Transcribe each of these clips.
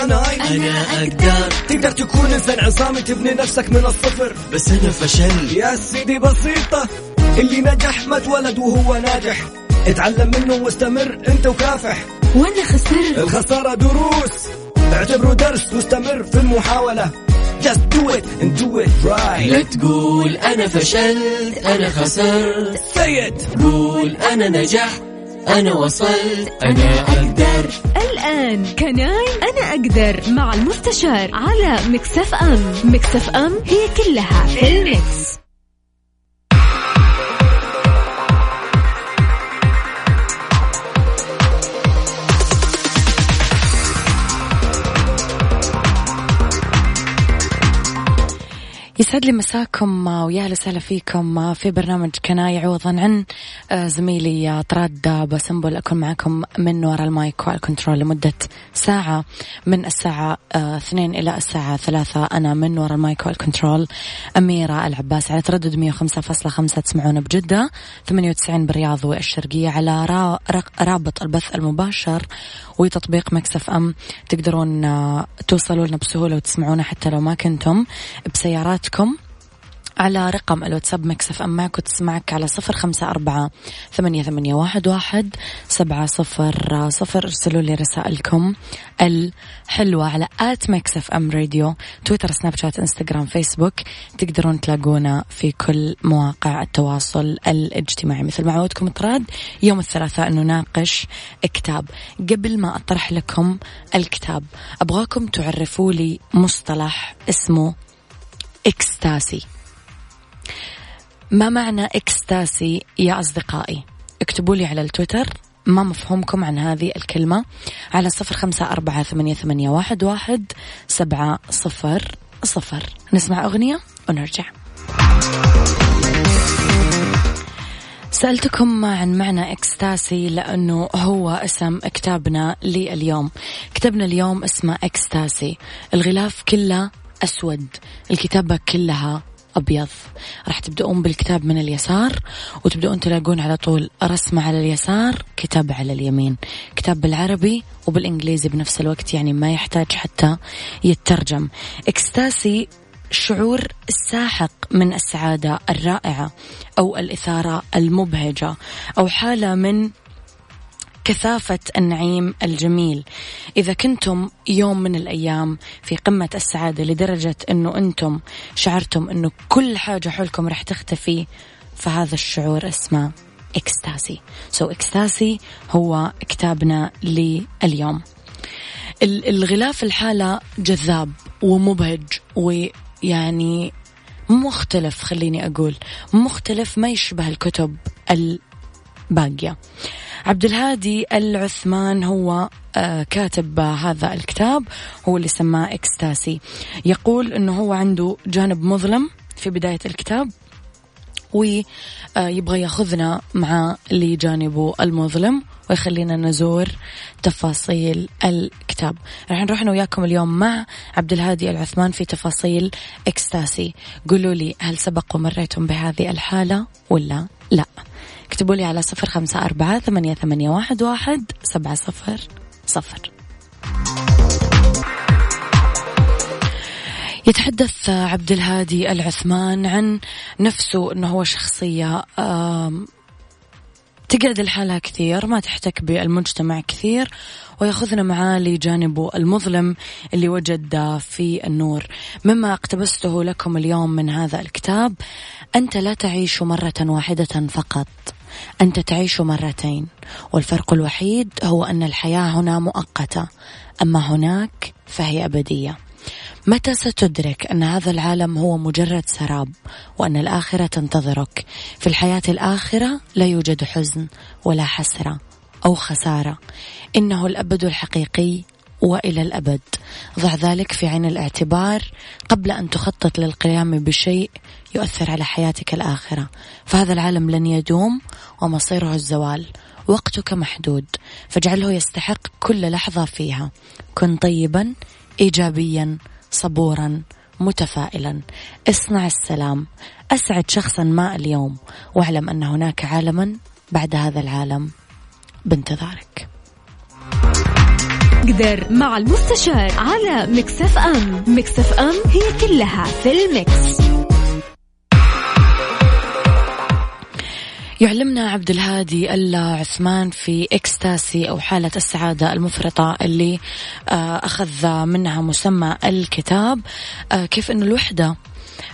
كناي أنا أقدر. تقدر تكون إنسان عصامي تبني نفسك من الصفر. بس أنا فشل. يا سيدي بسيطة اللي نجح ما اتولد وهو ناجح. اتعلم منه واستمر أنت وكافح. وأنا خسرت. الخسارة دروس. اعتبره درس واستمر في المحاولة. Just do it and do it right. لا تقول أنا فشلت أنا خسرت. Say it. قول أنا نجحت. أنا وصلت أنا أقدر الآن كناي أنا أقدر مع المستشار على مكسف أم مكسف أم هي كلها في المكس. يسعد لي مساكم ويا أهلا وسهلا فيكم في برنامج كناي عوضا عن آه، زميلي طراد بسنبل أكون معكم من وراء المايك وال control لمدة ساعة من الساعة آه، اثنين إلى الساعة ثلاثة. أنا من وراء المايك وال control أميرة العباس على تردد 105.5 تسمعونا بجدة. 98 بالرياض والشرقية على رابط البث المباشر وتطبيق Mix FM. تقدرون آه، توصلوا لنا بسهولة وتسمعونا حتى لو ما كنتم. بسيارات تواصلاتكم على رقم الواتساب Mix FM معك وتسمعك على صفر خمسة أربعة ثمانية, ثمانية واحد, واحد سبعة صفر صفر. ارسلوا لي رسائلكم الحلوة على at Mix FM Radio تويتر سناب شات إنستغرام فيسبوك. تقدرون تلاقونا في كل مواقع التواصل الاجتماعي. مثل ما عودكم طراد يوم الثلاثاء نناقش كتاب. قبل ما أطرح لكم الكتاب أبغاكم تعرفوا لي مصطلح اسمه إكستاسي. ما معنى إكستاسي يا أصدقائي؟ اكتبوا لي على التويتر ما مفهومكم عن هذه الكلمة على صفر خمسة أربعة ثمانية, ثمانية واحد, واحد سبعة صفر صفر. نسمع أغنية ونرجع. سألتكم عن معنى إكستاسي لأنه هو اسم كتابنا لليوم. كتابنا اليوم اسمه إكستاسي. الغلاف كله أسود. الكتابة كلها أبيض. راح تبدأون بالكتاب من اليسار وتبدأون تلاقون على طول رسمة على اليسار كتاب على اليمين. كتاب بالعربي وبالإنجليزي بنفس الوقت يعني ما يحتاج حتى يترجم. إكستاسي شعور ساحق من السعادة الرائعة أو الإثارة المبهجة أو حالة من كثافة النعيم الجميل. إذا كنتم يوم من الأيام في قمة السعادة لدرجة أنه أنتم شعرتم أنه كل حاجة حولكم رح تختفي فهذا الشعور اسمه ecstasy. so so, ecstasy هو كتابنا لليوم. الغلاف الحالة جذاب ومبهج ويعني مختلف خليني أقول. مختلف ما يشبه الكتب الباقية. عبد الهادي العثمان هو آه، كاتب هذا الكتاب هو اللي سماه إكستاسي. يقول إنه هو عنده جانب مظلم في بداية الكتاب ويبغى ياخذنا مع لجانبه المظلم ويخلينا نزور تفاصيل الكتاب. راح نروح أنا وياكم اليوم مع عبد الهادي العثمان في تفاصيل إكستاسي. قولوا لي هل سبق ومريتم بهذه الحالة ولا لا؟ اكتبوا لي على صفر خمسة أربعة ثمانية, ثمانية واحد, واحد سبعة صفر صفر. يتحدث عبد الهادي العثمان عن نفسه إنه هو شخصية تقعد لحالها كثير ما تحتك بالمجتمع كثير ويأخذنا معاه لجانبه المظلم اللي وجد في النور. مما اقتبسته لكم اليوم من هذا الكتاب أنت لا تعيش مرة واحدة فقط. أنت تعيش مرتين والفرق الوحيد هو أن الحياة هنا مؤقتة أما هناك فهي أبدية. متى ستدرك أن هذا العالم هو مجرد سراب وأن الآخرة تنتظرك؟ في الحياة الآخرة لا يوجد حزن ولا حسرة أو خسارة. إنه الأبد الحقيقي وإلى الأبد. ضع ذلك في عين الاعتبار قبل أن تخطط للقيام بشيء يؤثر على حياتك الآخرة. فهذا العالم لن يدوم ومصيره الزوال. وقتك محدود. فاجعله يستحق كل لحظة فيها. كن طيبا ايجابيا صبورا متفائلا. اصنع السلام. أسعد شخصا ما اليوم. واعلم أن هناك عالما بعد هذا العالم. بانتظارك. أقدر مع المستشار على مكسف أم مكسف أم هي كلها في المكس. يعلمنا عبد الهادي ألا عثمان في إكستاسي أو حالة السعادة المفرطة اللي آه، أخذ منها مسمى الكتاب. آه، كيف أن الوحدة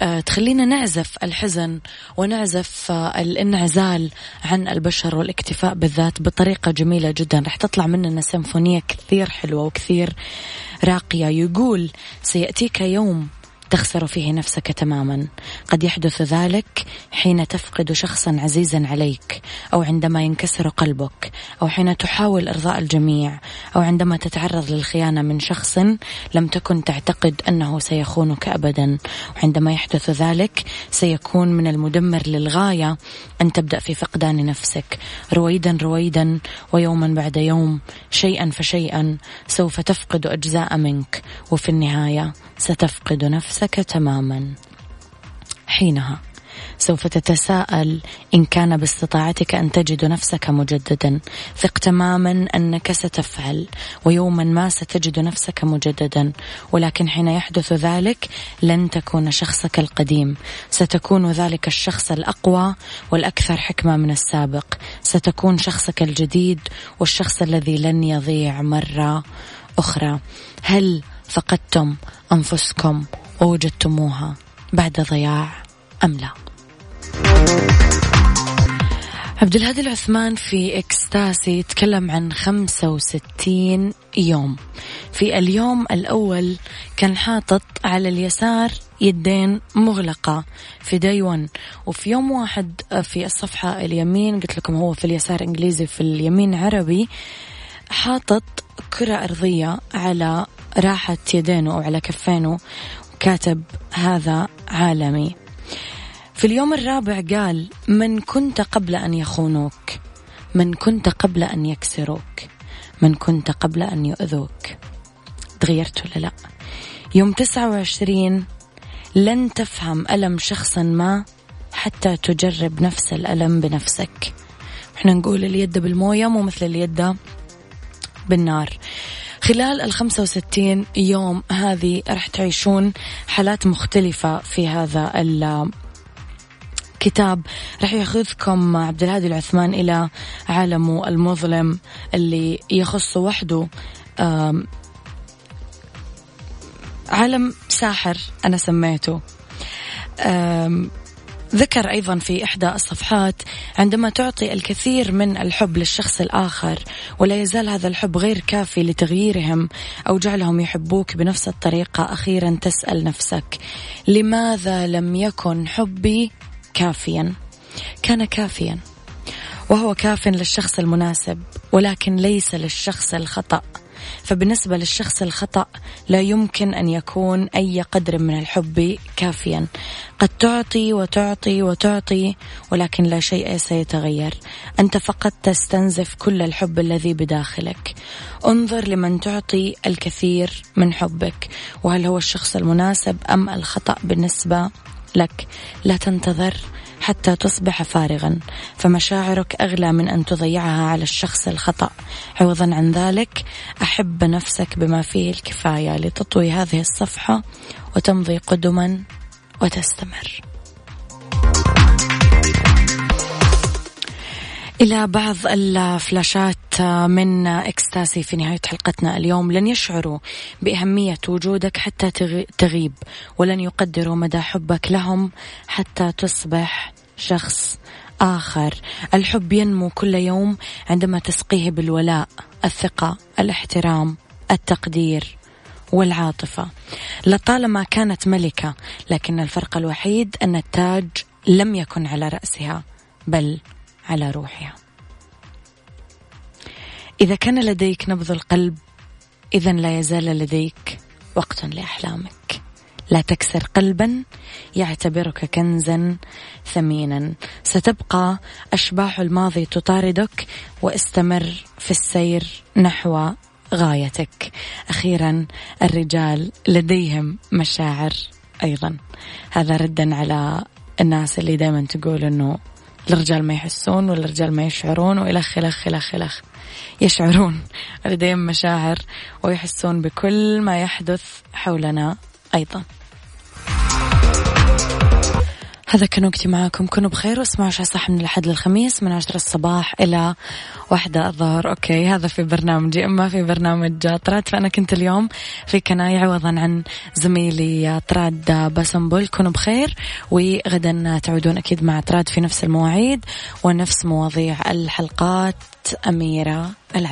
آه، تخلينا نعزف الحزن ونعزف الانعزال عن البشر والاكتفاء بالذات بطريقة جميلة جدا. رح تطلع مننا سيمفونية كثير حلوة وكثير راقية. يقول سيأتيك يوم تخسر فيه نفسك تماما. قد يحدث ذلك حين تفقد شخصا عزيزا عليك أو عندما ينكسر قلبك أو حين تحاول إرضاء الجميع أو عندما تتعرض للخيانة من شخص لم تكن تعتقد أنه سيخونك ابدا. وعندما يحدث ذلك سيكون من المدمر للغاية أن تبدأ في فقدان نفسك. رويدا رويدا ويوما بعد يوم شيئا فشيئا سوف تفقد أجزاء منك. وفي النهاية ستفقد نفسك. تماما. حينها سوف تتساءل إن كان باستطاعتك أن تجد نفسك مجددا. ثق تماما أنك ستفعل ويوما ما ستجد نفسك مجددا. ولكن حين يحدث ذلك لن تكون شخصك القديم. ستكون ذلك الشخص الأقوى والأكثر حكمة من السابق. ستكون شخصك الجديد والشخص الذي لن يضيع مرة أخرى. هل فقدتم أنفسكم؟ ووجدتموها بعد ضياع أم لا. عبد الهادي العثمان في إكستاسي يتكلم عن 65 يوم. في اليوم الأول كان حاطط على اليسار يدين مغلقة في داي 1 وفي يوم واحد في الصفحة اليمين قلت لكم هو في اليسار إنجليزي في اليمين عربي حاطط كرة أرضية على راحة يدينه أو على كفينه كاتب هذا عالمي. في اليوم الرابع قال من كنت قبل أن يخونوك من كنت قبل أن يكسروك من كنت قبل أن يؤذوك. تغيرت ولا لا؟ يوم تسعة وعشرين لن تفهم ألم شخص ما حتى تجرب نفس الألم بنفسك. إحنا نقول اليد بالموية مو مثل اليد بالنار. خلال ال 65 يوم هذه راح تعيشون حالات مختلفة في هذا الكتاب راح ياخذكم عبد الهادي العثمان إلى عالمه المظلم اللي يخص وحده عالم ساحر أنا سميته. ذكر أيضا في إحدى الصفحات عندما تعطي الكثير من الحب للشخص الآخر ولا يزال هذا الحب غير كافي لتغييرهم أو جعلهم يحبوك بنفس الطريقة أخيرا تسأل نفسك لماذا لم يكن حبي كافيا؟ كان كافيا وهو كاف للشخص المناسب ولكن ليس للشخص الخطأ. فبالنسبة للشخص الخطأ لا يمكن أن يكون أي قدر من الحب كافيا. قد تعطي وتعطي وتعطي ولكن لا شيء سيتغير. أنت فقط تستنزف كل الحب الذي بداخلك. انظر لمن تعطي الكثير من حبك. وهل هو الشخص المناسب أم الخطأ بالنسبة لك؟ لا تنتظر. حتى تصبح فارغا. فمشاعرك أغلى من أن تضيعها على الشخص الخطأ. عوضا عن ذلك أحب نفسك بما فيه الكفاية لتطوي هذه الصفحة وتمضي قدما وتستمر. إلى بعض الفلاشات من إكستاسي في نهاية حلقتنا اليوم. لن يشعروا بأهمية وجودك حتى تغيب ولن يقدروا مدى حبك لهم حتى تصبح شخص آخر. الحب ينمو كل يوم عندما تسقيه بالولاء الثقة الاحترام التقدير والعاطفة. لطالما كانت ملكة لكن الفرق الوحيد أن التاج لم يكن على رأسها بل على روحها. إذا كان لديك نبض القلب إذا لا يزال لديك وقت لأحلامك. لا تكسر قلبا يعتبرك كنزا ثمينا. ستبقى أشباح الماضي تطاردك واستمر في السير نحو غايتك. أخيرا الرجال لديهم مشاعر أيضا. هذا ردا على الناس اللي دائما تقول أنه الرجال ما يحسون والرجال ما يشعرون وإلخ إلخ إلخ إلخ. يشعرون لديهم مشاعر ويحسون بكل ما يحدث حولنا أيضا. هذا كان وقتي معاكم. كونوا بخير واسمعوا شو صح من الأحد للخميس من عشرة الصباح إلى واحدة الظهر. أوكي هذا في برنامجي أما في برنامج طراد فأنا كنت اليوم في كناي عوضا عن زميلي طراد باسنبول كونوا بخير وغدا تعودون أكيد مع طراد في نفس المواعيد ونفس مواضيع الحلقات. أميرة العب